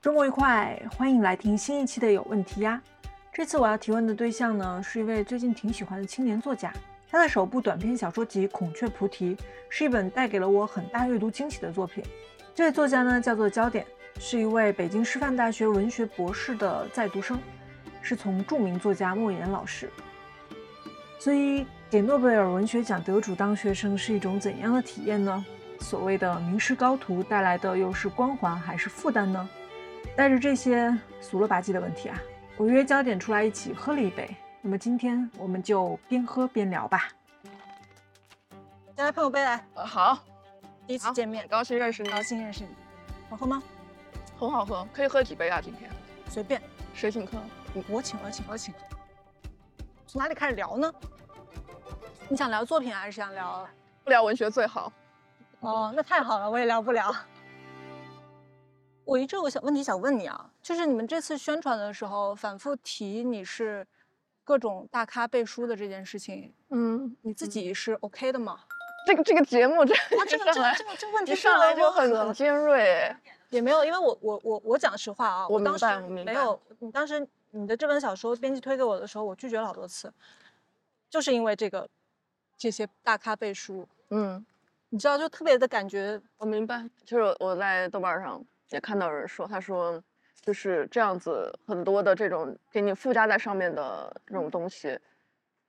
周末愉快，欢迎来听新一期的有问题呀。这次我要提问的对象呢，是一位最近挺喜欢的青年作家。他的首部短篇小说集《孔雀菩提》是一本带给了我很大阅读惊喜的作品。这位作家呢，叫做焦点，是一位北京师范大学文学博士的在读生，是从著名作家莫言老师。所以，给诺贝尔文学奖得主当学生是一种怎样的体验呢？所谓的名师高徒带来的又是光环还是负担呢？带着这些俗了吧唧的问题啊，我约焦点出来一起喝了一杯。那么今天我们就边喝边聊吧。再来碰我杯来。呃，好，第一次见面，高兴认识你，高兴认识你。好喝吗？很好喝，可以喝几杯啊？今天随便。谁请客？我请，我请，我请。从哪里开始聊呢？你想聊作品还是想聊？不聊文学最好。哦，那太好了，我也聊不了。我一直有个小问题想问你啊，就是你们这次宣传的时候反复提你是各种大咖背书的这件事情，嗯，你自己是 OK 的吗？这个这个节目这这个这个这个这个问题上来就很很尖锐，也没有，因为我我我我讲实话啊，我当时没有，你当时你的这本小说编辑推给我的时候，我拒绝了好多次，就是因为这个这些大咖背书，嗯。你知道，就特别的感觉。我明白，就是我在豆瓣上也看到有人说，他说就是这样子，很多的这种给你附加在上面的这种东西，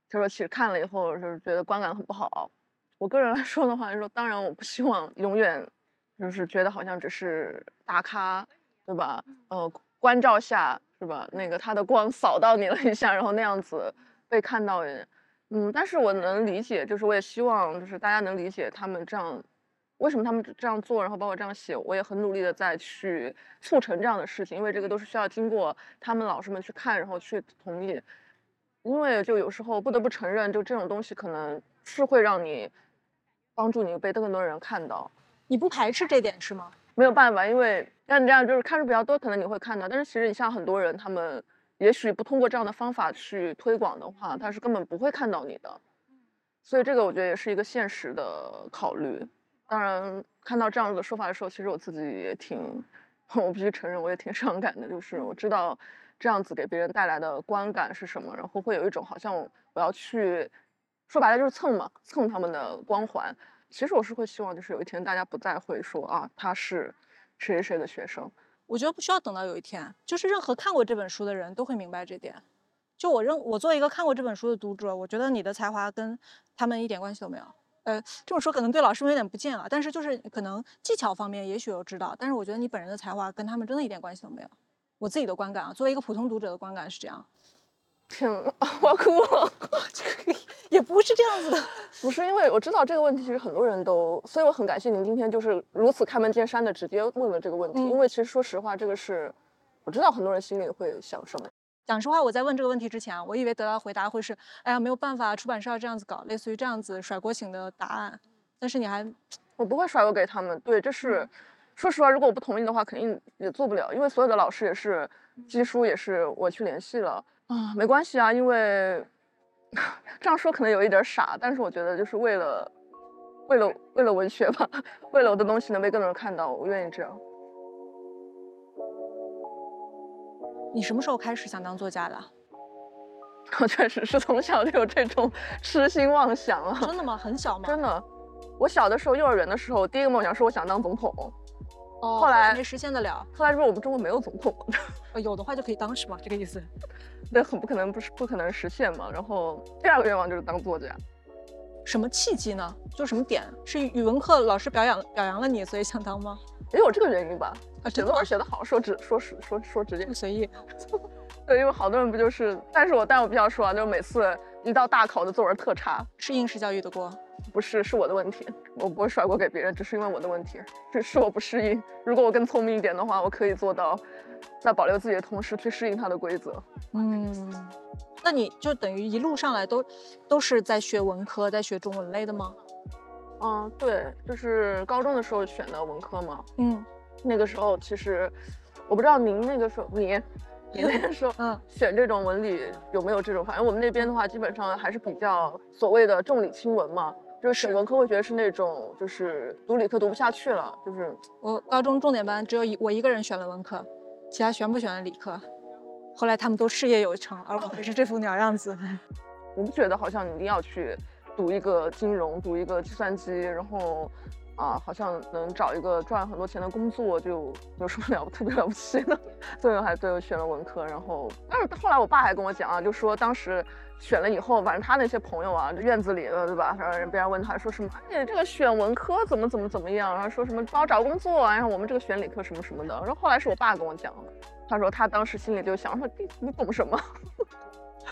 他说其实看了以后就是觉得观感很不好。我个人来说的话，就说当然我不希望永远就是觉得好像只是大咖，对吧？呃，关照下是吧？那个他的光扫到你了一下，然后那样子被看到。嗯，但是我能理解，就是我也希望，就是大家能理解他们这样，为什么他们这样做，然后包括这样写，我也很努力的在去促成这样的事情，因为这个都是需要经过他们老师们去看，然后去同意。因为就有时候不得不承认，就这种东西可能是会让你帮助你被更多人看到。你不排斥这点是吗？没有办法，因为像你这样就是看书比较多，可能你会看到，但是其实你像很多人他们。也许不通过这样的方法去推广的话，他是根本不会看到你的。所以这个我觉得也是一个现实的考虑。当然，看到这样子的说法的时候，其实我自己也挺，我必须承认我也挺伤感的。就是我知道这样子给别人带来的观感是什么，然后会有一种好像我要去，说白了就是蹭嘛，蹭他们的光环。其实我是会希望，就是有一天大家不再会说啊，他是谁谁谁的学生。我觉得不需要等到有一天，就是任何看过这本书的人都会明白这点。就我认，我作为一个看过这本书的读者，我觉得你的才华跟他们一点关系都没有。呃，这么说可能对老师们有点不敬啊，但是就是可能技巧方面也许有知道，但是我觉得你本人的才华跟他们真的一点关系都没有。我自己的观感啊，作为一个普通读者的观感是这样。天，我哭了。这个也不是这样子的，不是因为我知道这个问题，其实很多人都，所以我很感谢您今天就是如此开门见山的直接问了这个问题。因为其实说实话，这个是我知道很多人心里会想什么。讲实话，我在问这个问题之前，我以为得到回答会是，哎呀，没有办法，出版社要这样子搞，类似于这样子甩锅型的答案。但是你还，我不会甩锅给他们。对，这是说实话，如果我不同意的话，肯定也做不了，因为所有的老师也是机书也是我去联系了啊，没关系啊，因为。这样说可能有一点傻，但是我觉得就是为了，为了为了文学吧，为了我的东西能被更多人看到，我愿意这样。你什么时候开始想当作家的？我确实是从小就有这种痴心妄想了。真的吗？很小吗？真的。我小的时候，幼儿园的时候，第一个梦想是我想当总统。哦。后来没实现得了。后来说我们中国没有总统。有的话就可以当是吗？这个意思？那，很不可能，不是不可能实现嘛。然后第二个愿望就是当作家。什么契机呢？就什么点？是语文课老师表扬表扬了你，所以想当吗？也有这个原因吧。啊，写作文写得好，说直说实说说直接，随意。对，因为好多人不就是，但是我但我必须要说啊，就是每次一到大考的作文特差，是应试教育的锅？不是，是我的问题。我不会甩锅给别人，只是因为我的问题，是是我不适应。如果我更聪明一点的话，我可以做到。在保留自己的同时，去适应它的规则。嗯，那你就等于一路上来都都是在学文科，在学中文类的吗？嗯，对，就是高中的时候选的文科嘛。嗯，那个时候其实我不知道您那个时候，您你那个时候嗯 选这种文理有没有这种？反正我们那边的话，基本上还是比较所谓的重理轻文嘛。就是选文科会觉得是那种就是读理科读不下去了。就是我高中重点班只有一我一个人选了文科。其他全部选了理科，后来他们都事业有成，而我还是这副鸟样子。我不觉得好像你一定要去读一个金融，读一个计算机，然后啊，好像能找一个赚很多钱的工作就有什么了不特别了不起的。最后还最后选了文科，然后但是后来我爸还跟我讲啊，就说当时。选了以后，反正他那些朋友啊，院子里的对吧？然后人别人问他说什么，哎，这个选文科怎么怎么怎么样？然后说什么帮我找工作？然后我们这个选理科什么什么的。然后后来是我爸跟我讲的，他说他当时心里就想说，你你懂什么？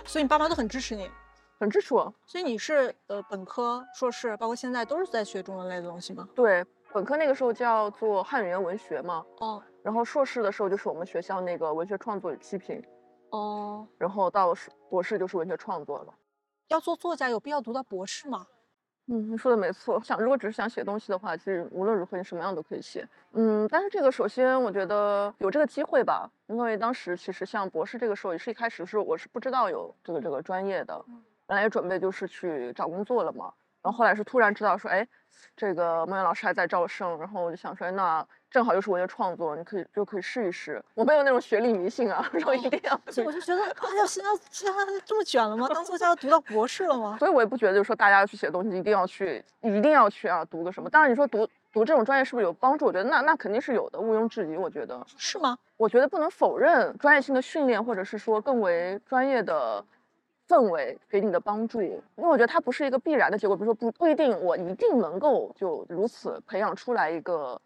所以你爸妈都很支持你，很支持我。所以你是呃本科、硕士，包括现在都是在学中文类的东西吗？对，本科那个时候叫做汉语言文学嘛。哦。然后硕士的时候就是我们学校那个文学创作与批评。哦，然后到博士就是文学创作了。要做作家有必要读到博士吗？嗯，你说的没错。想如果只是想写东西的话，其实无论如何你什么样都可以写。嗯，但是这个首先我觉得有这个机会吧，因为当时其实像博士这个时候也是一开始是我是不知道有这个这个专业的，本来也准备就是去找工作了嘛。然后后来是突然知道说，哎，这个孟远老师还在招生，然后我就想说，那。正好又是文学创作，你可以就可以试一试。我没有那种学历迷信啊，然后一定要。我就觉得，哎呀，现在现在这么卷了吗？当作家要读到博士了吗？所以我也不觉得，就是说大家要去写东西，一定要去，一定要去啊，读个什么？当然，你说读读这种专业是不是有帮助？我觉得那那肯定是有的，毋庸置疑。我觉得是吗？我觉得不能否认专业性的训练，或者是说更为专业的氛围给你的帮助，因为我觉得它不是一个必然的结果。比如说，不不一定我一定能够就如此培养出来一个。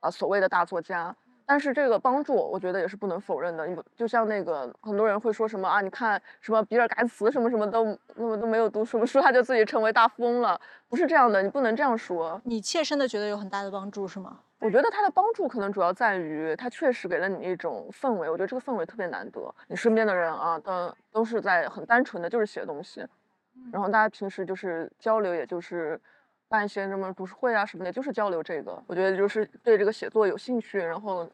啊，所谓的大作家，但是这个帮助，我觉得也是不能否认的。你就像那个很多人会说什么啊，你看什么比尔盖茨什么什么都那么都没有读什么书，他就自己成为大富翁了，不是这样的，你不能这样说。你切身的觉得有很大的帮助是吗？我觉得他的帮助可能主要在于他确实给了你一种氛围，我觉得这个氛围特别难得。你身边的人啊，都都是在很单纯的就是写东西，然后大家平时就是交流，也就是。办一些什么读书会啊什么的，就是交流这个。我觉得就是对这个写作有兴趣，然后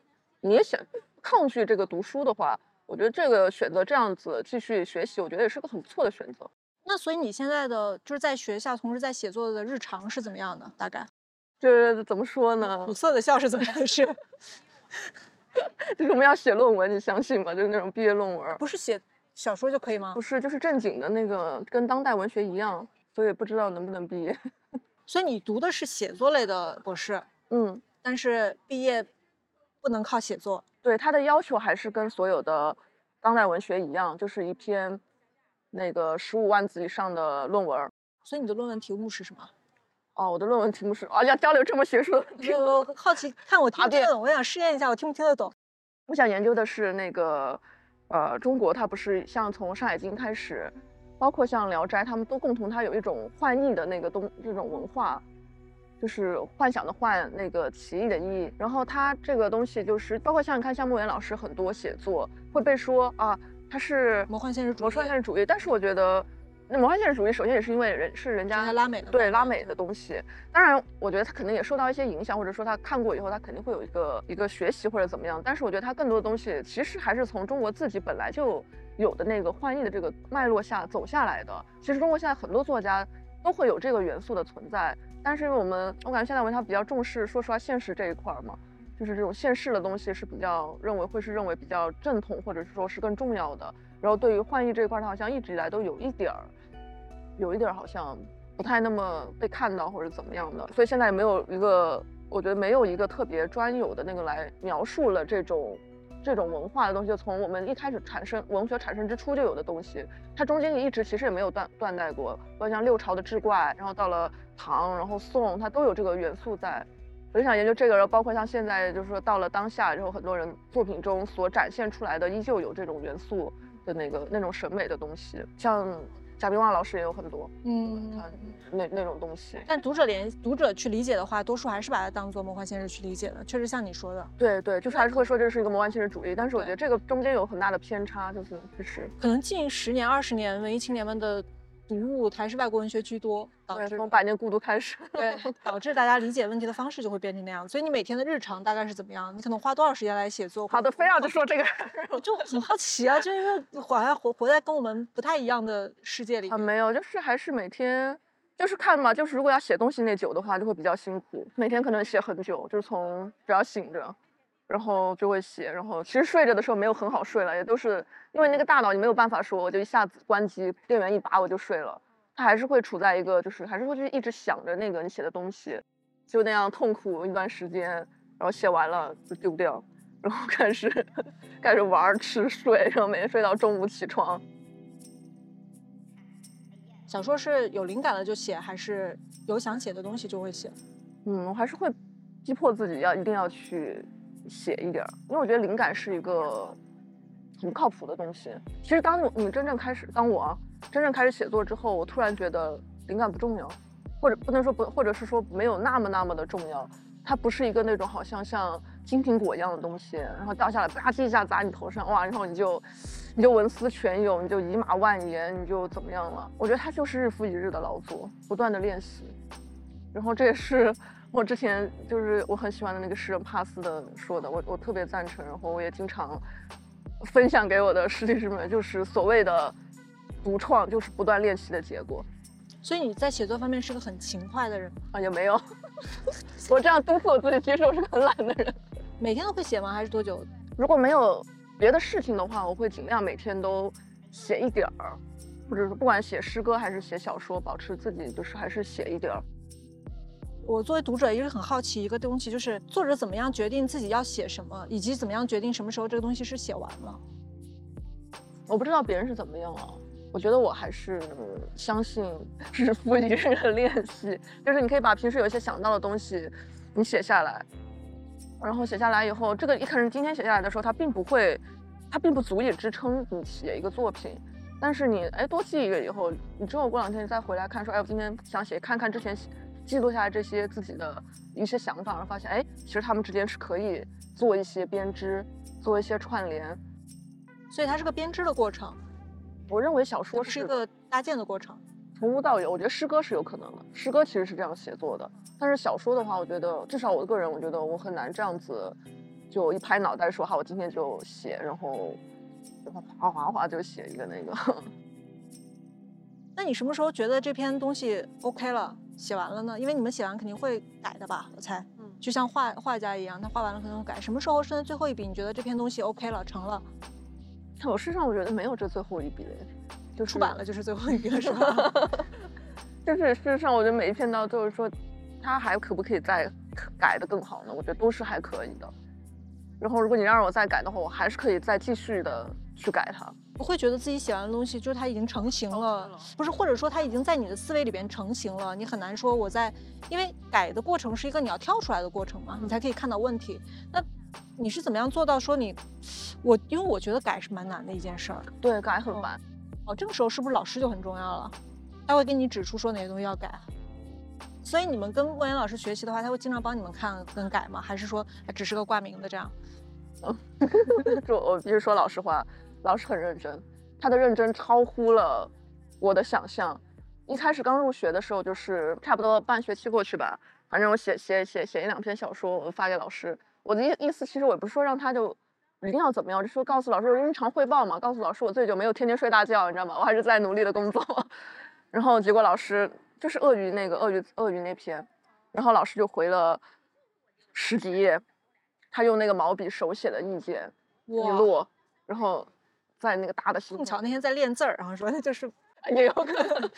你也想抗拒这个读书的话，我觉得这个选择这样子继续学习，我觉得也是个很不错的选择。那所以你现在的就是在学校同时在写作的日常是怎么样的？大概就是怎么说呢？苦涩的笑是怎么回事？就是我们要写论文，你相信吗？就是那种毕业论文，不是写小说就可以吗？不是，就是正经的那个，跟当代文学一样，所以不知道能不能毕业。所以你读的是写作类的博士，嗯，但是毕业不能靠写作。对，他的要求还是跟所有的当代文学一样，就是一篇那个十五万字以上的论文。所以你的论文题目是什么？哦，我的论文题目是……啊，要交流这么学术？我好奇，看我听不听得懂？我想试验一下，我听不听得懂？我想研究的是那个，呃，中国它不是像从《山海经》开始。包括像《聊斋》，他们都共同，它有一种幻意的那个东，这种文化，就是幻想的幻，那个奇异的异。然后他这个东西就是，包括像你看，像莫言老师很多写作会被说啊，他是魔幻现实主义，魔幻现实主义。但是我觉得，那魔幻现实主义首先也是因为人是人家拉美的，对拉美的东西。当然，我觉得他肯定也受到一些影响，或者说他看过以后，他肯定会有一个一个学习或者怎么样。但是我觉得他更多的东西其实还是从中国自己本来就。有的那个幻意的这个脉络下走下来的，其实中国现在很多作家都会有这个元素的存在，但是我们我感觉现在文学比较重视，说实话现实这一块嘛，就是这种现实的东西是比较认为会是认为比较正统或者是说是更重要的，然后对于幻意这一块，它好像一直以来都有一点儿，有一点儿好像不太那么被看到或者怎么样的，所以现在也没有一个，我觉得没有一个特别专有的那个来描述了这种。这种文化的东西，从我们一开始产生文学产生之初就有的东西，它中间一直其实也没有断断代过。包括像六朝的志怪，然后到了唐，然后宋，它都有这个元素在。我就想研究这个，然后包括像现在，就是说到了当下，然后很多人作品中所展现出来的，依旧有这种元素的那个那种审美的东西，像。贾冰旺老师也有很多，嗯，他那那种东西。但读者联读者去理解的话，多数还是把它当做魔幻现实去理解的。确实像你说的，对对，就是还是会说这是一个魔幻现实主义。但是我觉得这个中间有很大的偏差，就是就是。可能近十年、二十年，文艺青年们的。读物还是外国文学居多，导致从《百年孤独》开始，对，导致大家理解问题的方式就会变成那样。所以你每天的日常大概是怎么样？你可能花多少时间来写作？好的，非要就说这个，我就很好奇啊，就因为好像活活在跟我们不太一样的世界里。啊，没有，就是还是每天就是看嘛，就是如果要写东西那久的话，就会比较辛苦，每天可能写很久，就是从只要醒着，然后就会写，然后其实睡着的时候没有很好睡了，也都是因为那个大脑你没有办法说我就一下子关机，电源一拔我就睡了，它还是会处在一个就是还是会去一直想着那个你写的东西，就那样痛苦一段时间，然后写完了就丢掉，然后开始开始玩吃睡，然后每天睡到中午起床。小说是有灵感了就写，还是有想写的东西就会写？嗯，我还是会逼迫自己要一定要去写一点儿，因为我觉得灵感是一个很不靠谱的东西。其实当你真正开始，当我真正开始写作之后，我突然觉得灵感不重要，或者不能说不，或者是说没有那么那么的重要。它不是一个那种好像像金苹果一样的东西，然后掉下来吧唧一下砸你头上，哇，然后你就你就文思泉涌，你就以马万言，你就怎么样了？我觉得它就是日复一日的劳作，不断的练习。然后这也是我之前就是我很喜欢的那个诗人帕斯的说的，我我特别赞成，然后我也经常分享给我的师弟师妹，就是所谓的独创就是不断练习的结果。所以你在写作方面是个很勤快的人啊？也没有，我这样督促我自己，其实我是个很懒的人。每天都会写吗？还是多久？如果没有别的事情的话，我会尽量每天都写一点儿，或者是不管写诗歌还是写小说，保持自己就是还是写一点儿。我作为读者一直很好奇一个东西，就是作者怎么样决定自己要写什么，以及怎么样决定什么时候这个东西是写完了。我不知道别人是怎么样啊。我觉得我还是相信日复一日的练习，就是你可以把平时有一些想到的东西，你写下来，然后写下来以后，这个一开始今天写下来的时候，它并不会，它并不足以支撑你写一个作品，但是你哎多记一个以后，你之后过两天再回来看，说哎我今天想写，看看之前记录下来这些自己的一些想法，然后发现哎其实他们之间是可以做一些编织，做一些串联，所以它是个编织的过程。我认为小说是一个搭建的过程，从无到有。我觉得诗歌是有可能的，诗歌其实是这样写作的。但是小说的话，我觉得至少我个人，我觉得我很难这样子，就一拍脑袋说好，我今天就写，然后哗哗哗就写一个那个。那你什么时候觉得这篇东西 OK 了，写完了呢？因为你们写完肯定会改的吧？我猜，嗯，就像画画家一样，他画完了可能会改。什么时候是最后一笔？你觉得这篇东西 OK 了，成了？我事实上我觉得没有这最后一笔，就出版了就是最后一笔了，是吧？就是事实上，我觉得每一篇到最后说，它还可不可以再改的更好呢？我觉得都是还可以的。然后如果你让我再改的话，我还是可以再继续的去改它。不会觉得自己写完的东西就是它已经成型了，不是，或者说它已经在你的思维里边成型了，你很难说我在，因为改的过程是一个你要跳出来的过程嘛，你才可以看到问题。那你是怎么样做到说你，我因为我觉得改是蛮难的一件事儿，对，改很难。哦，这个时候是不是老师就很重要了？他会给你指出说哪些东西要改。所以你们跟莫言老师学习的话，他会经常帮你们看跟改吗？还是说只是个挂名的这样？嗯，我必须说老实话，老师很认真，他的认真超乎了我的想象。一开始刚入学的时候，就是差不多半学期过去吧，反正我写写写写一两篇小说，我发给老师。我的意意思其实我也不是说让他就一定要怎么样，就说告诉老师我日常汇报嘛，告诉老师我最近没有天天睡大觉，你知道吗？我还是在努力的工作。然后结果老师就是鳄鱼那个鳄鱼鳄鱼那篇，然后老师就回了十几页，他用那个毛笔手写的意见一摞，然后在那个大的碰巧那天在练字儿，然后说那就是也有可能，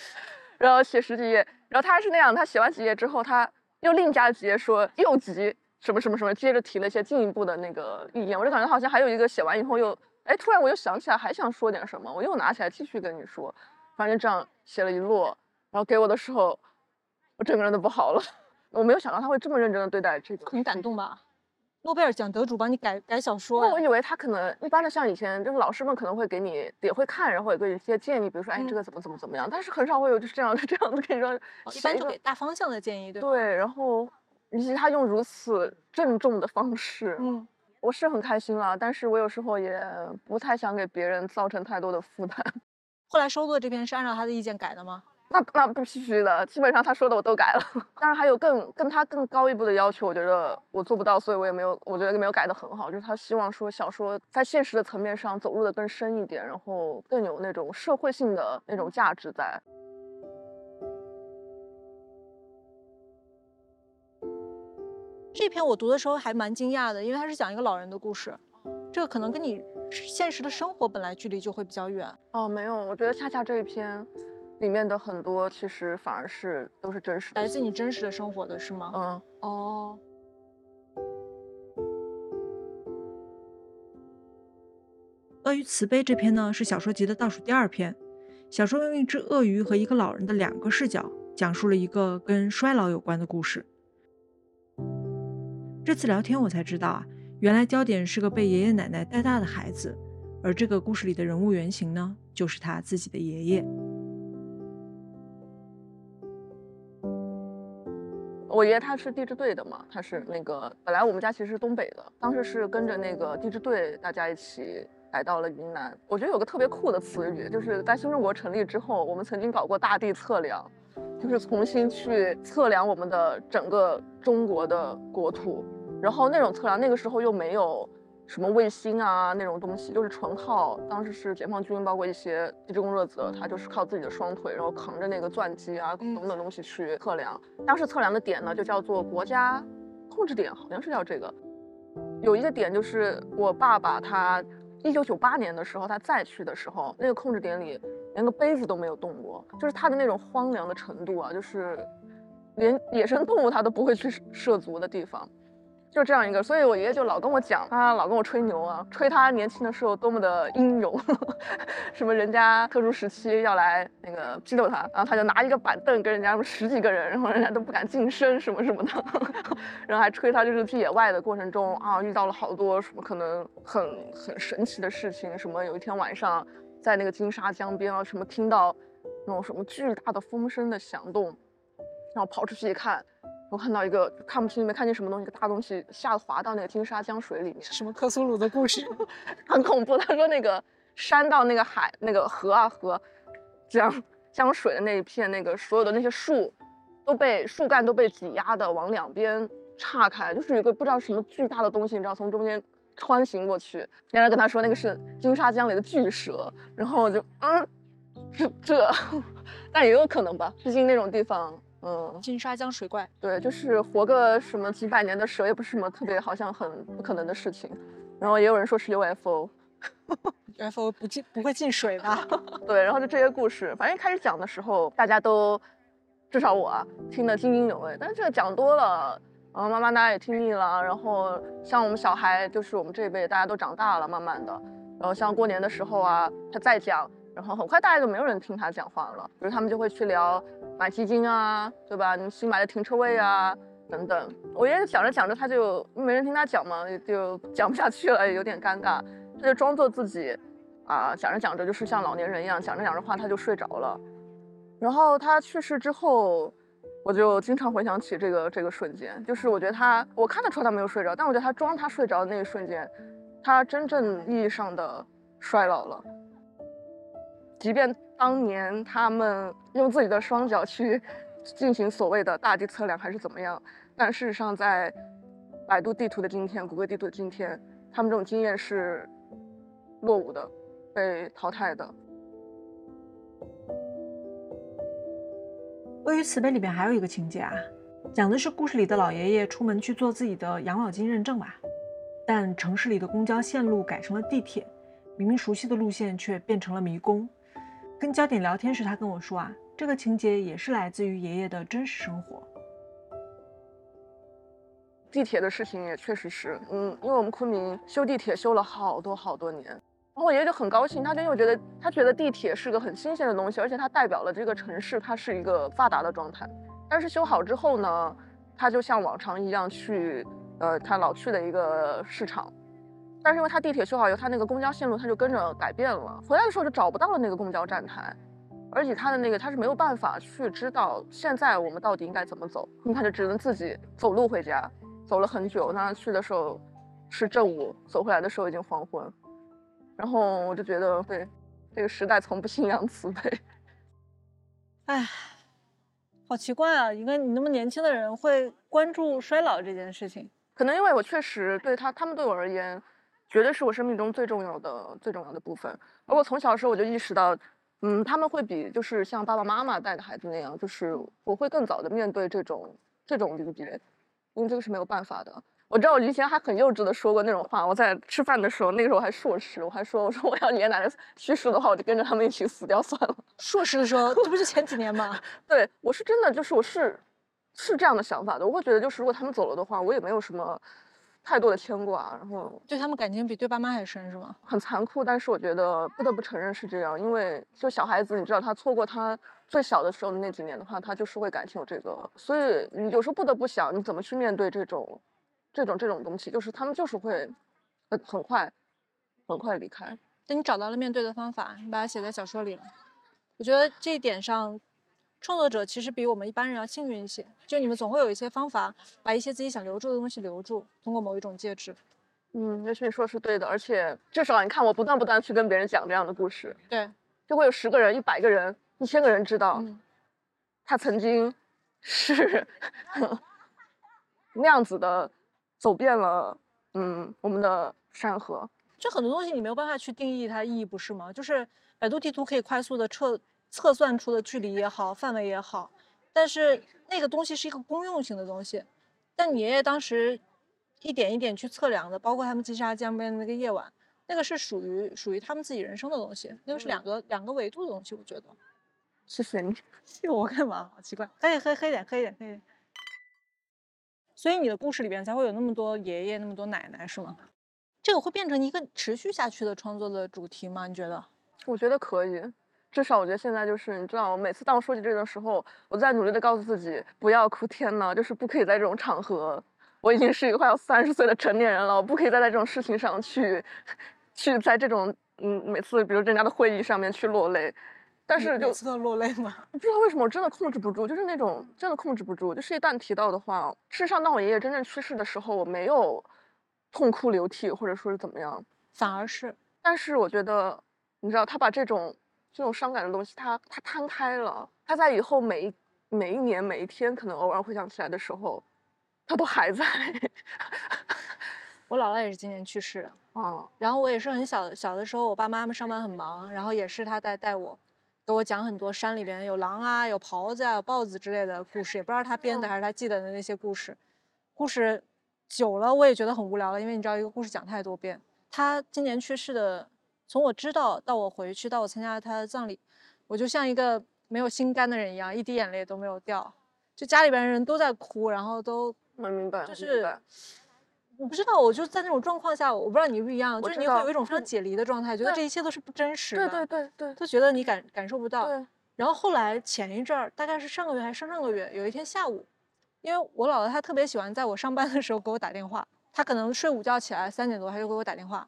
然后写十几页，然后他是那样，他写完几页之后，他又另加几页说又急。什么什么什么，接着提了一些进一步的那个意见，我就感觉好像还有一个写完以后又，哎，突然我又想起来还想说点什么，我又拿起来继续跟你说，反正这样写了一摞，然后给我的时候，我整个人都不好了，我没有想到他会这么认真的对待这个，很感动吧？诺贝尔奖得主帮你改改小说，那我以为他可能一般的像以前就是老师们可能会给你也会看，然后也会一些建议，比如说哎这个怎么怎么怎么样，但是很少会有就是这样的 这样的可以说，一般就给大方向的建议，对对，然后。以及他用如此郑重的方式，嗯，我是很开心了，但是我有时候也不太想给别人造成太多的负担。后来收录的这篇是按照他的意见改的吗？那那必须的，基本上他说的我都改了。当然还有更跟他更高一步的要求，我觉得我做不到，所以我也没有，我觉得没有改的很好。就是他希望说小说在现实的层面上走入的更深一点，然后更有那种社会性的那种价值在。这篇我读的时候还蛮惊讶的，因为它是讲一个老人的故事，这个可能跟你现实的生活本来距离就会比较远。哦，没有，我觉得恰恰这一篇里面的很多其实反而是都是真实的，来自你真实的生活的是吗？嗯，哦。《鳄鱼慈悲》这篇呢是小说集的倒数第二篇，小说用一只鳄鱼和一个老人的两个视角，讲述了一个跟衰老有关的故事。这次聊天我才知道啊，原来焦点是个被爷爷奶奶带大的孩子，而这个故事里的人物原型呢，就是他自己的爷爷。我爷爷他是地质队的嘛，他是那个本来我们家其实是东北的，当时是跟着那个地质队大家一起来到了云南。我觉得有个特别酷的词语，就是在新中国成立之后，我们曾经搞过大地测量，就是重新去测量我们的整个中国的国土。然后那种测量，那个时候又没有什么卫星啊那种东西，就是纯靠当时是解放军，包括一些地质工作者，他就是靠自己的双腿，然后扛着那个钻机啊等等东西去测量。当时测量的点呢，就叫做国家控制点，好像是叫这个。有一个点就是我爸爸他一九九八年的时候他再去的时候，那个控制点里连个杯子都没有动过，就是它的那种荒凉的程度啊，就是连野生动物它都不会去涉足的地方。就这样一个，所以我爷爷就老跟我讲，他老跟我吹牛啊，吹他年轻的时候多么的英勇，什么人家特殊时期要来那个批斗他，然后他就拿一个板凳跟人家十几个人，然后人家都不敢近身什么什么的，然后还吹他就是去野外的过程中啊遇到了好多什么可能很很神奇的事情，什么有一天晚上在那个金沙江边啊，什么听到那种什么巨大的风声的响动，然后跑出去一看。我看到一个看不清，没看见什么东西，一个大东西下滑到那个金沙江水里面，什么克苏鲁的故事，很恐怖。他说那个山到那个海，那个河啊河，江江水的那一片，那个所有的那些树都被树干都被挤压的往两边岔开，就是有个不知道什么巨大的东西，你知道从中间穿行过去。人家跟他说那个是金沙江里的巨蛇，然后我就嗯，这这，但也有可能吧，毕竟那种地方。嗯，金沙江水怪，对，就是活个什么几百年的蛇，也不是什么特别好像很不可能的事情。然后也有人说是 UFO，UFO 不进不会进水吧？对，然后就这些故事，反正一开始讲的时候，大家都至少我听得津津有味。但是这个讲多了，然后慢慢大家也听腻了。然后像我们小孩，就是我们这一辈，大家都长大了，慢慢的。然后像过年的时候啊，他再讲。然后很快大家就没有人听他讲话了，比如他们就会去聊买基金啊，对吧？你新买的停车位啊，等等。我爷爷讲着讲着他就没人听他讲嘛，就讲不下去了，有点尴尬。他就装作自己啊讲着讲着就是像老年人一样，讲着讲着话他就睡着了。然后他去世之后，我就经常回想起这个这个瞬间，就是我觉得他我看得出他没有睡着，但我觉得他装他睡着的那一瞬间，他真正意义上的衰老了。即便当年他们用自己的双脚去进行所谓的大地测量还是怎么样，但事实上在百度地图的今天、谷歌地图的今天，他们这种经验是落伍的、被淘汰的。《鳄鱼慈悲》里边还有一个情节啊，讲的是故事里的老爷爷出门去做自己的养老金认证吧，但城市里的公交线路改成了地铁，明明熟悉的路线却变成了迷宫。跟焦点聊天时，他跟我说啊，这个情节也是来自于爷爷的真实生活。地铁的事情也确实是，嗯，因为我们昆明修地铁修了好多好多年，然后我爷爷就很高兴，他就又觉得他觉得地铁是个很新鲜的东西，而且它代表了这个城市它是一个发达的状态。但是修好之后呢，他就像往常一样去，呃，他老去的一个市场。但是因为他地铁修好以后，他那个公交线路他就跟着改变了。回来的时候就找不到了那个公交站台，而且他的那个他是没有办法去知道现在我们到底应该怎么走，他就只能自己走路回家，走了很久。那去的时候是正午，走回来的时候已经黄昏。然后我就觉得，对这个时代从不信仰慈悲。哎，好奇怪啊！一个你那么年轻的人会关注衰老这件事情，可能因为我确实对他，他们对我而言。绝对是我生命中最重要的、最重要的部分。而我从小的时候我就意识到，嗯，他们会比就是像爸爸妈妈带的孩子那样，就是我会更早的面对这种这种离别。因为这个是没有办法的。我知道我以前还很幼稚的说过那种话，我在吃饭的时候，那个时候还硕士，我还说我说我要爷爷奶奶去世的话，我就跟着他们一起死掉算了。硕士的时候，这不是前几年吗？对我是真的就是我是是这样的想法的，我会觉得就是如果他们走了的话，我也没有什么太多的牵挂，然后对他们感情比对爸妈还深是吗？很残酷，但是我觉得不得不承认是这样，因为就小孩子，你知道他错过他最小的时候的那几年的话，他就是会感情有这个，所以你有时候不得不想你怎么去面对这种。这种这种东西，就是他们就是会很很快很快离开。但你找到了面对的方法，你把它写在小说里了。我觉得这一点上，创作者其实比我们一般人要幸运一些。就你们总会有一些方法，把一些自己想留住的东西留住，通过某一种介质。嗯，也许你说的是对的，而且至少你看，我不断不断去跟别人讲这样的故事，对，就会有十个人、一百个人、一千个人知道，他曾经 是 那样子的。走遍了，嗯，我们的山河，就很多东西你没有办法去定义它的意义，不是吗？就是百度地图可以快速的测测算出的距离也好，范围也好，但是那个东西是一个公用性的东西。但你爷爷当时一点一点去测量的，包括他们击杀江边的那个夜晚，那个是属于属于他们自己人生的东西，那个是两个两个维度的东西，我觉得。谢谢你，谢我干嘛？好奇怪。可以喝喝一点，喝一点，黑点。所以你的故事里边才会有那么多爷爷，那么多奶奶，是吗？这个会变成一个持续下去的创作的主题吗？你觉得？我觉得可以，至少我觉得现在就是，你知道，我每次当我说起这个的时候，我在努力的告诉自己不要哭。天呐，就是不可以在这种场合，我已经是一个快要三十岁的成年人了，我不可以再在这种事情上去，去在这种嗯，每次比如人家的会议上面去落泪。但是就知道落泪吗？不知道为什么我真的控制不住，就是那种真的控制不住。就是一旦提到的话，事实上，当我爷爷真正去世的时候，我没有痛哭流涕，或者说是怎么样，反而是。但是我觉得，你知道，他把这种这种伤感的东西，它它摊开了，它在以后每一每一年每一天，可能偶尔回想起来的时候，它都还在。我姥姥也是今年去世的，哦，然后我也是很小小的时候，我爸妈妈上班很忙，然后也是他在带我。给我讲很多山里边有狼啊、有狍子啊、有豹子之类的故事，也不知道他编的还是他记得的那些故事。故事久了我也觉得很无聊了，因为你知道一个故事讲太多遍。他今年去世的，从我知道到我回去到我参加他的葬礼，我就像一个没有心肝的人一样，一滴眼泪都没有掉。就家里边人都在哭，然后都蛮明白，就是。我不知道，我就在那种状况下，我不知道你不一样，就是你会有一种非常解离的状态，觉得这一切都是不真实的，对对对对，都觉得你感感受不到。对。然后后来前一阵儿，大概是上个月还是上上个月，有一天下午，因为我姥姥她特别喜欢在我上班的时候给我打电话，她可能睡午觉起来三点多，她就给我打电话。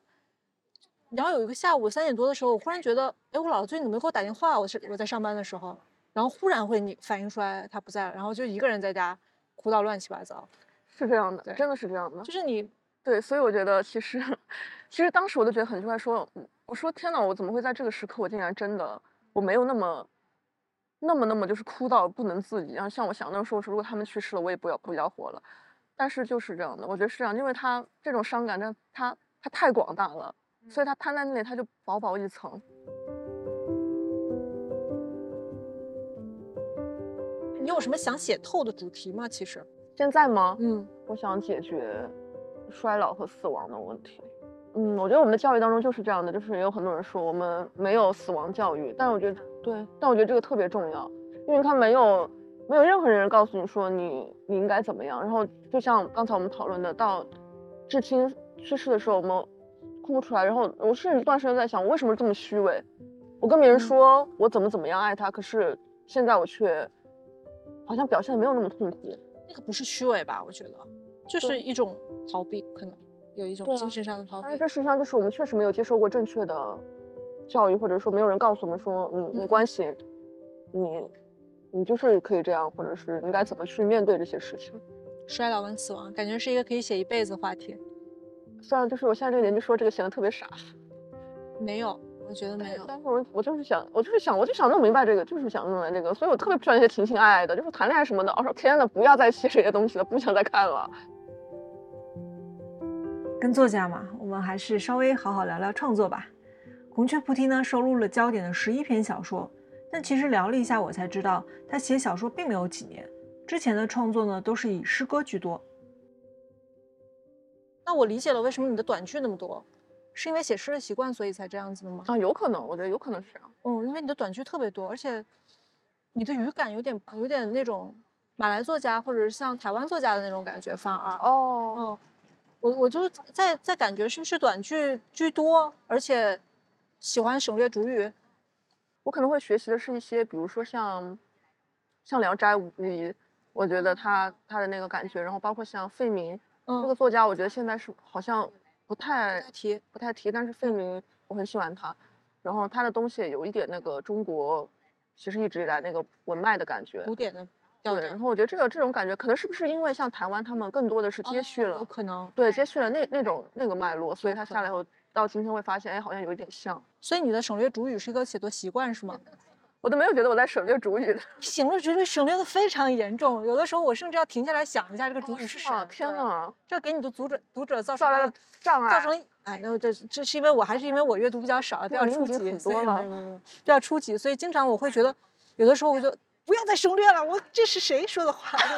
然后有一个下午三点多的时候，我忽然觉得，哎，我姥姥最近怎么没给我打电话？我是我在上班的时候，然后忽然会你反应出来她不在了，然后就一个人在家哭到乱七八糟。是这样的，真的是这样的，就是你。对，所以我觉得其实，其实当时我就觉得很奇怪，说，我说天呐，我怎么会在这个时刻，我竟然真的我没有那么，那么那么就是哭到不能自已。然后像我想那时候说，如果他们去世了，我也不要不要活了。但是就是这样的，我觉得是这样，因为他这种伤感，他他太广大了，所以他摊在那里，他就薄薄一层。你有什么想写透的主题吗？其实现在吗？嗯，我想解决。衰老和死亡的问题，嗯，我觉得我们的教育当中就是这样的，就是也有很多人说我们没有死亡教育，但我觉得对，但我觉得这个特别重要，因为他没有没有任何人告诉你说你你应该怎么样，然后就像刚才我们讨论的，到至亲去世的时候，我们哭不出来，然后我甚至一段时间在想，我为什么这么虚伪？我跟别人说我怎么怎么样爱他，可是现在我却好像表现的没有那么痛苦，那个不是虚伪吧？我觉得。就是一种逃避，可能有一种精神上的逃避。但是这实际上就是我们确实没有接受过正确的教育，或者说没有人告诉我们说，嗯，没关系，你你就是可以这样，或者是应该怎么去面对这些事情。衰老跟死亡，感觉是一个可以写一辈子的话题。虽然就是我现在这个年纪说这个显得特别傻。没有。我觉得没有，但是我我就是想，我就是想，我就想弄明白这个，就是想弄明白这个，所以我特别不喜欢一些情情爱爱的，就是谈恋爱什么的。我说天呐，不要再写这些东西了，不想再看了。跟作家嘛，我们还是稍微好好聊聊创作吧。孔雀菩提呢，收录了焦点的十一篇小说，但其实聊了一下，我才知道他写小说并没有几年，之前的创作呢都是以诗歌居多。那我理解了为什么你的短句那么多，是因为写诗的习惯，所以才这样子的吗？啊，有可能，我觉得有可能是这样。嗯，因为你的短句特别多，而且你的语感有点有点那种马来作家或者是像台湾作家的那种感觉，反而哦，嗯，我我就是在在感觉是不是短句居多，而且喜欢省略主语。我可能会学习的是一些，比如说像像《聊斋五一》，我觉得他他的那个感觉，然后包括像费明这嗯，个作家，我觉得现在是好像不太提不太提，但是费明我很喜欢他，然后他的东西有一点那个中国其实一直以来那个文脉的感觉。古典的调对，然后我觉得这个这种感觉，可能是不是因为像台湾他们更多的是接哦续了，有可能。对，接续了那那种那个脉络，所以他下来后到今天会发现，哎，好像有一点像。所以你的省略主语是一个写作习惯是吗？我都没有觉得我在省略主语的。省略主语省略的非常严重，有的时候我甚至要停下来想一下这个主语是谁。啊，天对！呐，这给你的读者读者造成了障碍。造成了哎，那这这是因为我还是因为我阅读比较少，比较初级，比较初级，所以经常我会觉得，有的时候我就不要再省略了，我这是谁说的话？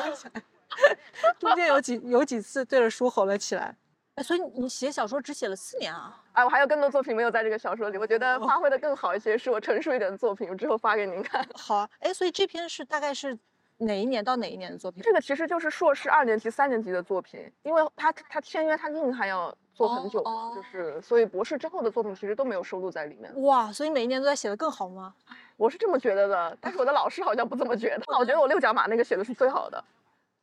中间有几有几次对着书吼了起来。哎，所以你写小说只写了四年啊？哎，我还有更多作品没有在这个小说里，我觉得哦发挥的更好一些，是我成熟一点的作品，我之后发给您看。好啊，哎，所以这篇是大概是哪一年到哪一年的作品？这个其实就是硕士二年级、三年级的作品，因为他他签约他硬还要做很久，哦就是所以博士之后的作品其实都没有收录在里面。哇，所以每一年都在写的更好吗？我是这么觉得的，但是我的老师好像不这么觉得。我觉得我六角马那个写的是最好的，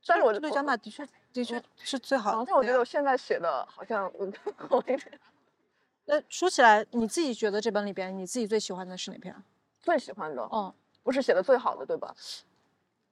但是我对角马的确的确是最好的。哦但我觉得我现在写的好像嗯好一点。那说起来，你自己觉得这本里边你自己最喜欢的是哪篇啊？最喜欢的，嗯，不是写的最好的，对吧？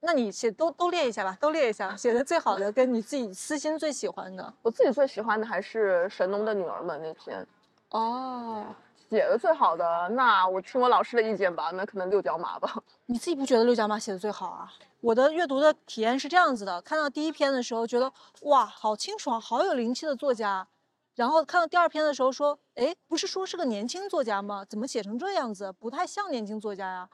那你写都都列一下吧，都列一下，写的最好的跟你自己私心最喜欢的。我自己最喜欢的还是神农的女儿们那篇。哦，写的最好的，那我听我老师的意见吧，那可能六角马吧。你自己不觉得六角马写的最好啊？我的阅读的体验是这样子的：看到第一篇的时候，觉得哇，好清爽，好有灵气的作家。然后看到第二篇的时候，说，哎，不是说是个年轻作家吗？怎么写成这样子？不太像年轻作家呀。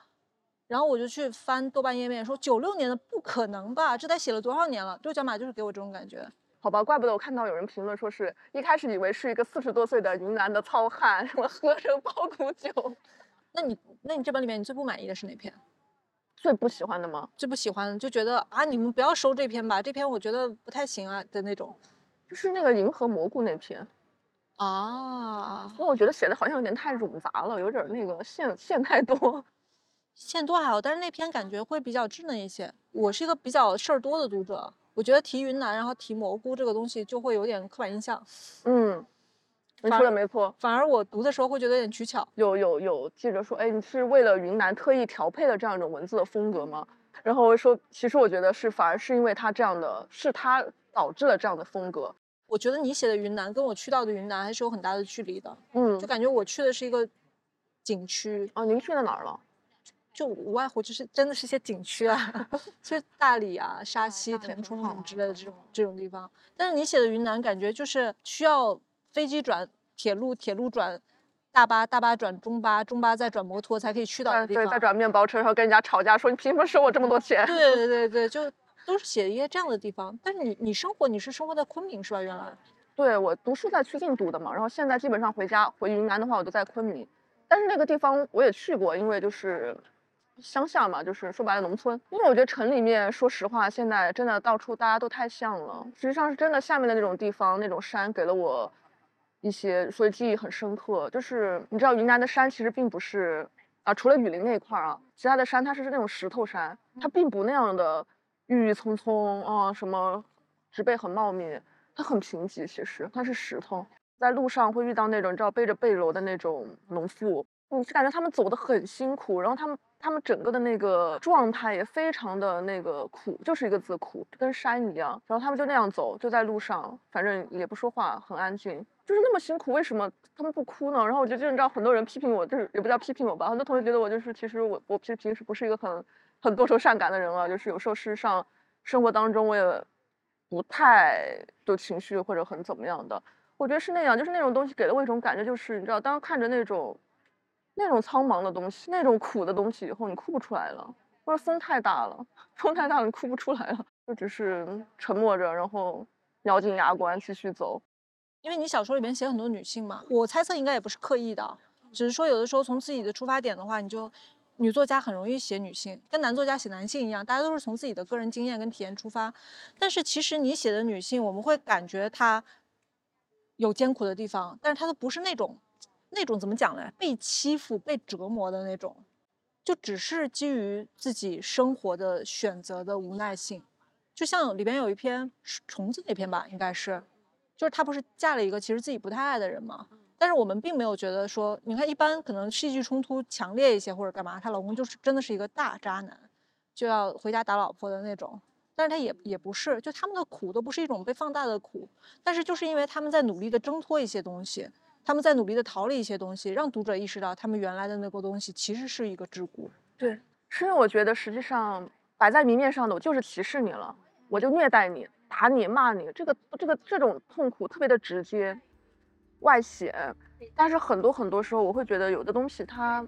然后我就去翻豆瓣页面，说九六年的不可能吧？这才写了多少年了？六角马就是给我这种感觉。好吧，怪不得我看到有人评论说是一开始以为是一个四十多岁的云南的糙汉，什么喝着包谷酒。那你那你这本里面你最不满意的是哪篇？最不喜欢的吗？最不喜欢的就觉得啊，你们不要收这篇吧，这篇我觉得不太行啊的那种。就是那个银河蘑菇那篇，啊，因为我觉得写的好像有点太冗杂了，有点那个线线太多。线多还好，但是那篇感觉会比较稚嫩一些。我是一个比较事儿多的读者，我觉得提云南，然后提蘑菇这个东西就会有点刻板印象，嗯，你说的没错。反而我读的时候会觉得有点取巧。有有有记者说，哎，你是为了云南特意调配的这样一种文字的风格吗？然后我说，其实我觉得是，反而是因为他这样的，是他导致了这样的风格。我觉得你写的云南跟我去到的云南还是有很大的距离的，嗯就，感觉我去的是一个景区，哦，您去了哪儿了？就无外乎就是真的是一些景区啊，就是大理啊、沙溪、腾冲好什么之类的这种这种地方。但是你写的云南，感觉就是需要飞机转铁路，铁路转大巴，大巴转中巴，中巴再转摩托才可以去到的地方。对再转面包车，然后跟人家吵架，说你凭什么收我这么多钱？对对对对，就都是写一些这样的地方。但是你你生活你是生活在昆明是吧？原来对我读书在曲靖读的嘛，然后现在基本上回家回云南的话，我都在昆明。但是那个地方我也去过，因为就是乡下嘛，就是说白了农村。因为我觉得城里面，说实话，现在真的到处大家都太像了。实际上是真的，下面的那种地方那种山给了我一些，所以记忆很深刻。就是你知道云南的山其实并不是啊，除了雨林那一块儿啊，其他的山它是那种石头山，它并不那样的郁郁葱葱啊，什么植被很茂密。它很贫瘠，其实它是石头，在路上会遇到那种你知道背着背篓的那种农妇，你就感觉他们走的很辛苦，然后他们他们整个的那个状态也非常的那个苦，就是一个字苦，跟山一样。然后他们就那样走，就在路上，反正也不说话，很安静，就是那么辛苦，为什么他们不哭呢？然后我就就你知道很多人批评我，就是也不叫批评我吧，很多同学觉得我就是其实我我平平时不是一个很很多愁善感的人啊，就是有时候事实上生活当中我也。不太有情绪或者很怎么样的，我觉得是那样，就是那种东西给了我一种感觉，就是你知道，当看着那种那种苍茫的东西，那种苦的东西以后，你哭不出来了，或者风太大了，风太大了，你哭不出来了，就只是沉默着，然后咬紧牙关继续走。因为你小说里面写很多女性嘛，我猜测应该也不是刻意的，只是说有的时候从自己的出发点的话，你就女作家很容易写女性，跟男作家写男性一样，大家都是从自己的个人经验跟体验出发。但是其实你写的女性，我们会感觉她有艰苦的地方，但是她都不是那种那种怎么讲呢？被欺负、被折磨的那种，就只是基于自己生活的选择的无奈性。就像里边有一篇虫子那篇吧，应该是。就是她不是嫁了一个其实自己不太爱的人嘛，但是我们并没有觉得说，你看一般可能戏剧冲突强烈一些或者干嘛，她老公就是真的是一个大渣男，就要回家打老婆的那种，但是他也也不是，就他们的苦都不是一种被放大的苦，但是就是因为他们在努力的挣脱一些东西，他们在努力的逃离一些东西，让读者意识到他们原来的那个东西其实是一个桎梏。对，是因为我觉得实际上摆在明面上的我就是歧视你了，我就虐待你。打你骂你，这个这个这种痛苦特别的直接，外显。但是很多很多时候，我会觉得有的东西它，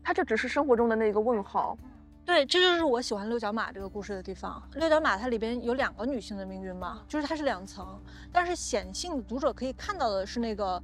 它这只是生活中的那个问号。对，这就是我喜欢六角马这个故事的地方。六角马它里边有两个女性的命运嘛，就是它是两层，但是显性读者可以看到的是那个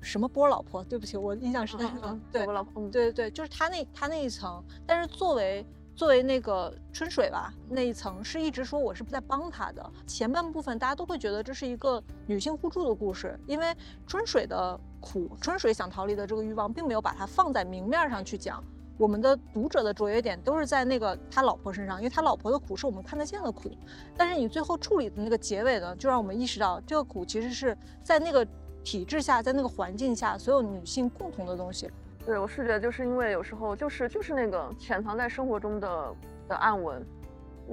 什么波老婆，对不起，我印象是那个对波老婆，对对对，就是他那他那一层。但是作为作为那个春水吧，那一层是一直说我是不在帮他的。前半部分大家都会觉得这是一个女性互助的故事，因为春水的苦，春水想逃离的这个欲望，并没有把它放在明面上去讲。我们的读者的着眼点都是在那个他老婆身上，因为他老婆的苦是我们看得见的苦。但是你最后处理的那个结尾呢，就让我们意识到这个苦其实是在那个体制下，在那个环境下，所有女性共同的东西。对我是觉得，就是因为有时候就是就是那个潜藏在生活中的的暗纹，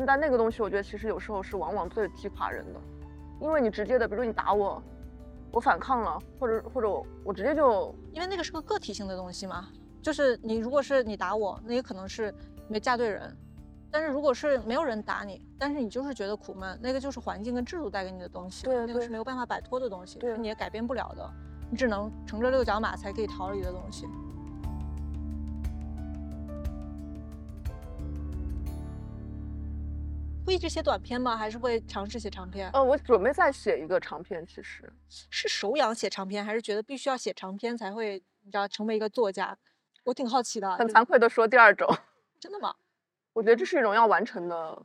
但那个东西我觉得其实有时候是往往最击垮人的，因为你直接的，比如你打我，我反抗了，或者或者我直接就，因为那个是个个体性的东西嘛，就是你如果是你打我，那也可能是没嫁对人，但是如果是没有人打你，但是你就是觉得苦闷，那个就是环境跟制度带给你的东西，对，那个是没有办法摆脱的东西，对，你也改变不了的，你只能乘着六角马才可以逃离的东西。会一直写短篇吗？还是会尝试写长篇？呃，我准备再写一个长篇。其实是手痒写长篇，还是觉得必须要写长篇才会，你知道，成为一个作家？我挺好奇的。很惭愧的说，第二种。真的吗？我觉得这是一种要完成的。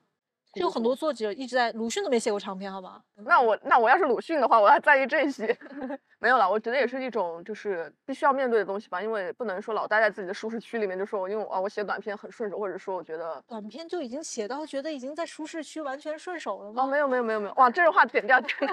有很多作者一直在，鲁迅都没写过长篇，好吧？那我那我要是鲁迅的话，我还在意这些。没有了，我觉得也是一种就是必须要面对的东西吧，因为不能说老待在自己的舒适区里面，就说我因为啊我写短篇很顺手，或者说我觉得短篇就已经写到觉得已经在舒适区完全顺手了吗？哦，没有没有没有没有，哇，这句话点掉点掉，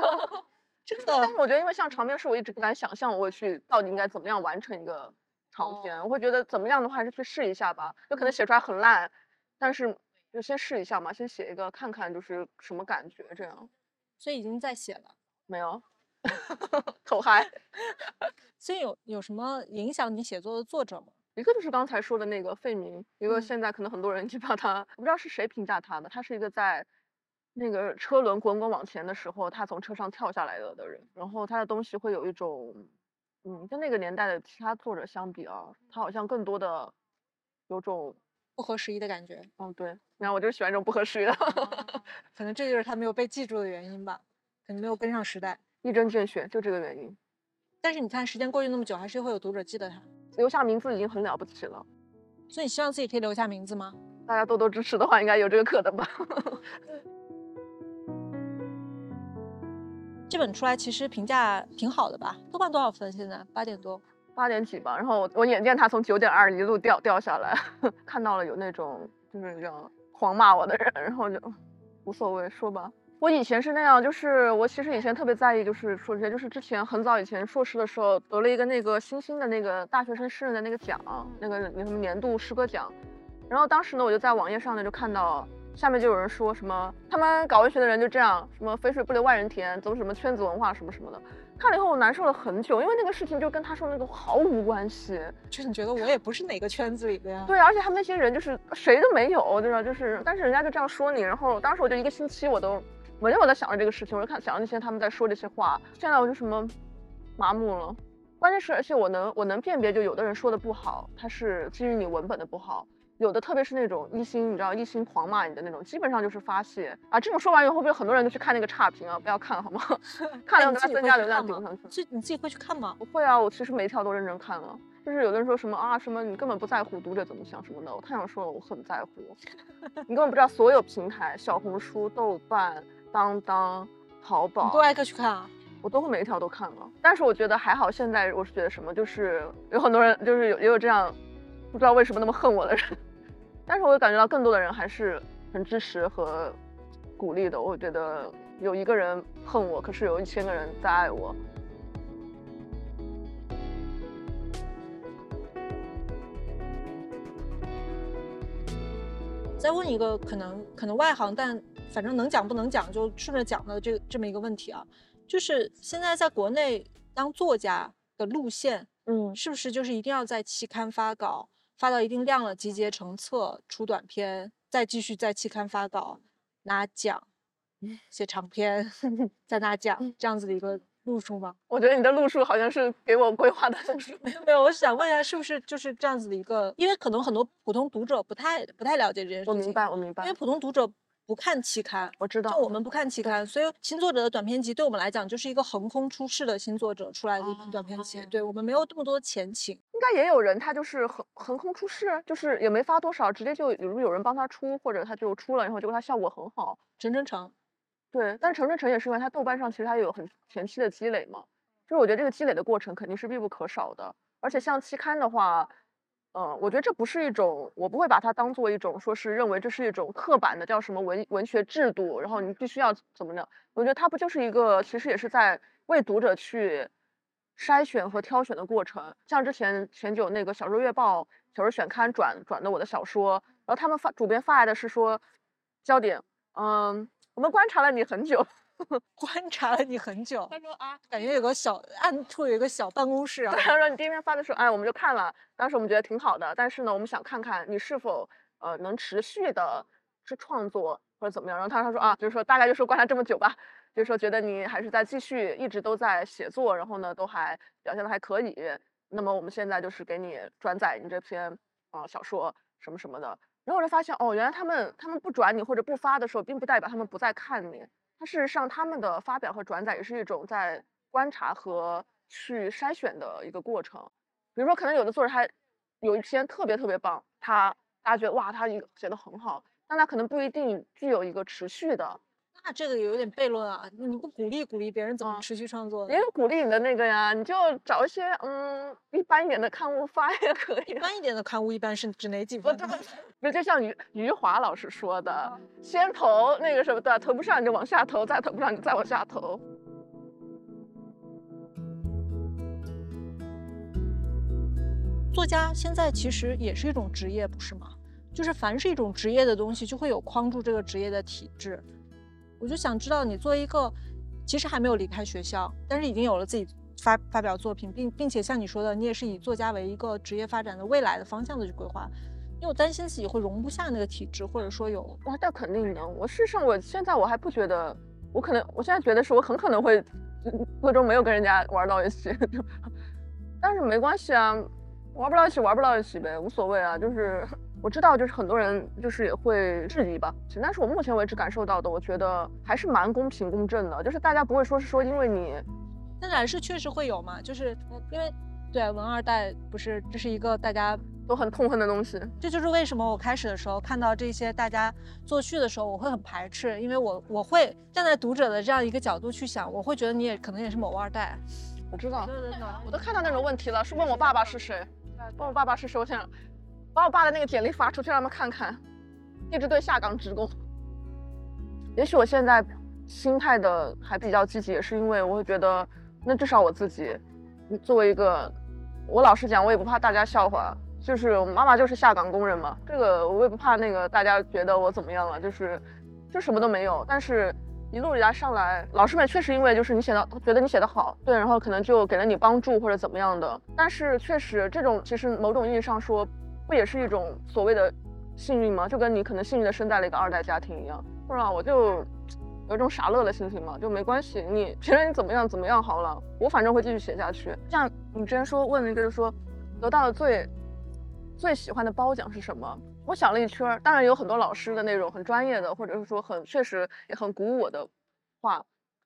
真的。但是我觉得因为像长篇是我一直不敢想象我去到底应该怎么样完成一个长篇，我会觉得怎么样的话还是去试一下吧，有可能写出来很烂，但是。就先试一下嘛，先写一个看看，就是什么感觉这样。所以已经在写了，没有？口嗨。所以有有什么影响你写作的作者吗？一个就是刚才说的那个费明，一个现在可能很多人就把他，我不知道是谁评价他的，他是一个在那个车轮滚滚往前的时候，他从车上跳下来了的人。然后他的东西会有一种，嗯，跟那个年代的其他作者相比啊，他好像更多的有种。不合时宜的感觉，嗯，对，然后我就喜欢这种不合时宜的，可能这就是他没有被记住的原因吧，可能没有跟上时代，一针见血，就这个原因。但是你看，时间过去那么久，还是会有读者记得他，留下名字已经很了不起了。所以你希望自己可以留下名字吗？大家多多支持的话，应该有这个可能吧。这本出来其实评价挺好的吧？豆瓣多少分？现在八点多。八点几吧，然后我我眼见他从九点二一路掉掉下来，看到了有那种就是这样狂骂我的人，然后就无所谓说吧。我以前是那样，就是我其实以前特别在意，就是说这些，就是之前很早以前硕士的时候得了一个那个新兴的那个大学生诗人的那个奖，那个那什么年度诗歌奖，然后当时呢我就在网页上呢就看到下面就有人说什么他们搞文学的人就这样，什么肥水不流外人田，走什么圈子文化什么什么的。看了以后我难受了很久，因为那个事情就跟他说那个毫无关系。就是你觉得我也不是哪个圈子里的呀？对，而且他们那些人就是谁都没有，对吧？就是，但是人家就这样说你，然后当时我就一个星期我都，每天我在想着这个事情，我就看想着那些他们在说这些话。现在我就什么麻木了。关键是，而且我能我能辨别，就有的人说的不好，他是基于你文本的不好；有的特别是那种一心，你知道一心狂骂你的那种，基本上就是发泄啊。这种说完以后，会不会很多人都去看那个差评啊？不要看好吗？看了给他增加流量顶上去。这你自己会去看吗？不会啊，我其实每一条都认真看了。就是有的人说什么啊，什么你根本不在乎读者怎么想什么的，我太想说了，我很在乎。你根本不知道所有平台，小红书、豆瓣、当当、淘宝，都挨个去看啊。我都会每一条都看了。但是我觉得还好，现在我是觉得什么，就是有很多人就是有也有这样不知道为什么那么恨我的人。但是我感觉到更多的人还是很支持和鼓励的。我觉得有一个人恨我，可是有一千个人在爱我。再问一个可能可能外行，但反正能讲不能讲就顺着讲的这这么一个问题啊，就是现在在国内当作家的路线，嗯，是不是就是一定要在期刊发稿，发到一定量了，集结成册，出短篇，再继续在期刊发稿，拿奖，写长篇，再拿奖，这样子的一个。路数吗？我觉得你的路数好像是给我规划的路数。没有没有，我想问一下，是不是就是这样子的一个？因为可能很多普通读者不太不太了解这件事情。我明白，我明白。因为普通读者不看期刊，我知道。就我们不看期刊，所以新作者的短篇集对我们来讲就是一个横空出世的新作者出来的一本短篇集。对我们没有这么多前情。应该也有人他就是横横空出世，就是也没发多少，直接就如有人帮他出，或者他就出了，然后结果他效果很好。陈真诚。对，但是陈真诚也是因为他豆瓣上其实他有很前期的积累嘛。就是我觉得这个积累的过程肯定是必不可少的，而且像期刊的话，嗯，我觉得这不是一种，我不会把它当做一种说是认为这是一种刻板的叫什么文文学制度，然后你必须要怎么样？我觉得它不就是一个，其实也是在为读者去筛选和挑选的过程。像之前前久那个小说月报小说选刊转转的我的小说，然后他们发主编发来的是说，焦点，嗯，我们观察了你很久。观察了你很久，他说啊，感觉有个小暗处有一个小办公室啊。他说你第一篇发的时候，哎，我们就看了，当时我们觉得挺好的，但是呢，我们想看看你是否呃能持续的去创作或者怎么样。然后他他说啊，就是说大概就是观察这么久吧，就是说觉得你还是在继续，一直都在写作，然后呢都还表现的还可以。那么我们现在就是给你转载你这篇啊小说什么什么的。然后我就发现哦，原来他们他们不转你或者不发的时候，并不代表他们不再看你。它事实上，他们的发表和转载也是一种在观察和去筛选的一个过程。比如说，可能有的作者他有一篇特别特别棒，他大家觉得哇，他一个写的很好，但他可能不一定具有一个持续的。那这个有点悖论啊！你不鼓励鼓励别人怎么持续创作？也有鼓励你的那个呀，你就找一些嗯一般一点的刊物发也可以。一般一点的刊物一般是指哪几分？不是就像余余华老师说的，先投那个什么的，投不上你就往下投，再投不上你再往下投。作家现在其实也是一种职业，不是吗？就是凡是一种职业的东西，就会有框住这个职业的体制。我就想知道，你作为一个其实还没有离开学校，但是已经有了自己发发表作品，并并且像你说的，你也是以作家为一个职业发展的未来的方向的去规划。你有担心自己会容不下那个体制，或者说有？哇，那肯定的。我事实上，我现在我还不觉得，我可能我现在觉得是我很可能会最终没有跟人家玩到一起，但是没关系啊，玩不到一起玩不到一起呗，无所谓啊，就是。我知道，就是很多人就是也会质疑吧，但是我目前为止感受到的，我觉得还是蛮公平公正的，就是大家不会说是说因为你，但然是确实会有嘛，就是因为对文二代不是这是一个大家都很痛恨的东西，这就是为什么我开始的时候看到这些大家作序的时候，我会很排斥，因为我我会站在读者的这样一个角度去想，我会觉得你也可能也是某二代，我知道，对对对我都看到那种问题了，是问我爸爸是谁，问我爸爸是谁，我想。把我爸的那个简历发出去，让他们看看，一直对下岗职工。也许我现在心态的还比较积极，也是因为我会觉得，那至少我自己作为一个，我老实讲，我也不怕大家笑话，就是我妈妈就是下岗工人嘛，这个我也不怕那个大家觉得我怎么样了，就是就什么都没有。但是一路以来上来，老师们确实因为就是你写的，觉得你写的好，对，然后可能就给了你帮助或者怎么样的。但是确实这种其实某种意义上说。不也是一种所谓的幸运吗？就跟你可能幸运的生在了一个二代家庭一样，不然我就 有一种傻乐的心情嘛，就没关系，你 别人怎么样怎么样好了，我反正会继续写下去。像你之前说问那个，就是说得到的最最喜欢的褒奖是什么？我想了一圈，当然有很多老师的那种很专业的，或者是说很确实也很鼓舞我的话。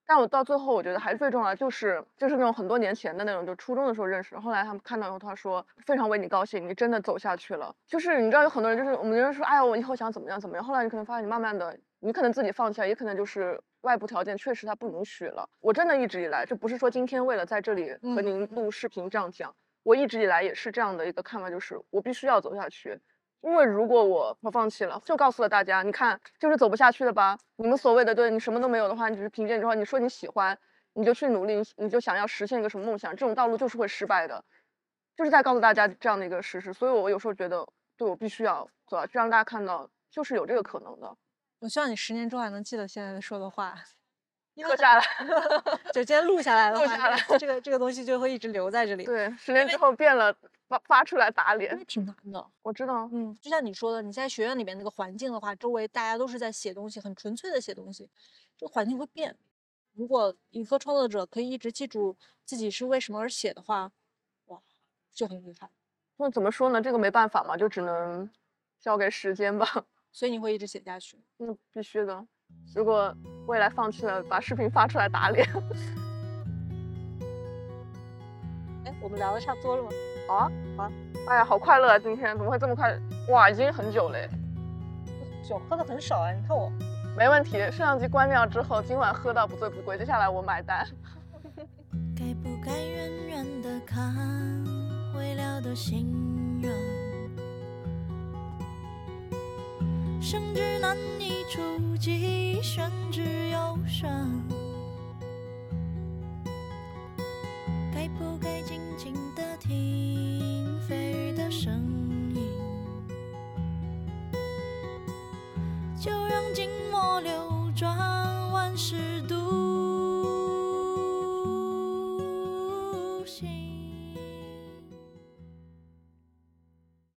但我到最后，我觉得还是最重要的就是就是那种很多年前的那种，就初中的时候认识。后来他们看到以后，他说非常为你高兴，你真的走下去了。就是你知道有很多人，就是我们人说，哎呀，我以后想怎么样怎么样。后来你可能发现，你慢慢的，你可能自己放弃了，也可能就是外部条件确实他不允许了。我真的一直以来，这不是说今天为了在这里和您录视频这样讲，我一直以来也是这样的一个看法，就是我必须要走下去。因为如果我我放弃了，就告诉了大家，你看，就是走不下去了吧？你们所谓的对你什么都没有的话，你只是凭借之后，你说你喜欢，你就去努力，你就想要实现一个什么梦想，这种道路就是会失败的，就是在告诉大家这样的一个事实。所以我有时候觉得，对我必须要走下去，让大家看到，就是有这个可能的。我希望你十年之后还能记得现在说的话，刻下来，就今天录下来的话，录下来，这个这个东西就会一直留在这里。对，十年之后变了。发发出来打脸，因为挺难的。我知道，嗯，就像你说的，你在学院里面那个环境的话，周围大家都是在写东西，很纯粹的写东西，这个环境会变。如果一个创作者可以一直记住自己是为什么而写的话，哇，就很厉害。那怎么说呢？这个没办法嘛，就只能交给时间吧。所以你会一直写下去？嗯，必须的。如果未来放弃了，把视频发出来打脸。哎，我们聊的差不多了吗？好啊，好，哎呀，好快乐啊！今天怎么会这么快？哇，已经很久嘞。酒喝的很少啊，你看我。没问题，摄像机关掉之后，今晚喝到不醉不归。接下来我买单。该不该远远的看，未了的心愿，甚至难以触及，宣之又宣。该不该静静就让静默流转，万事独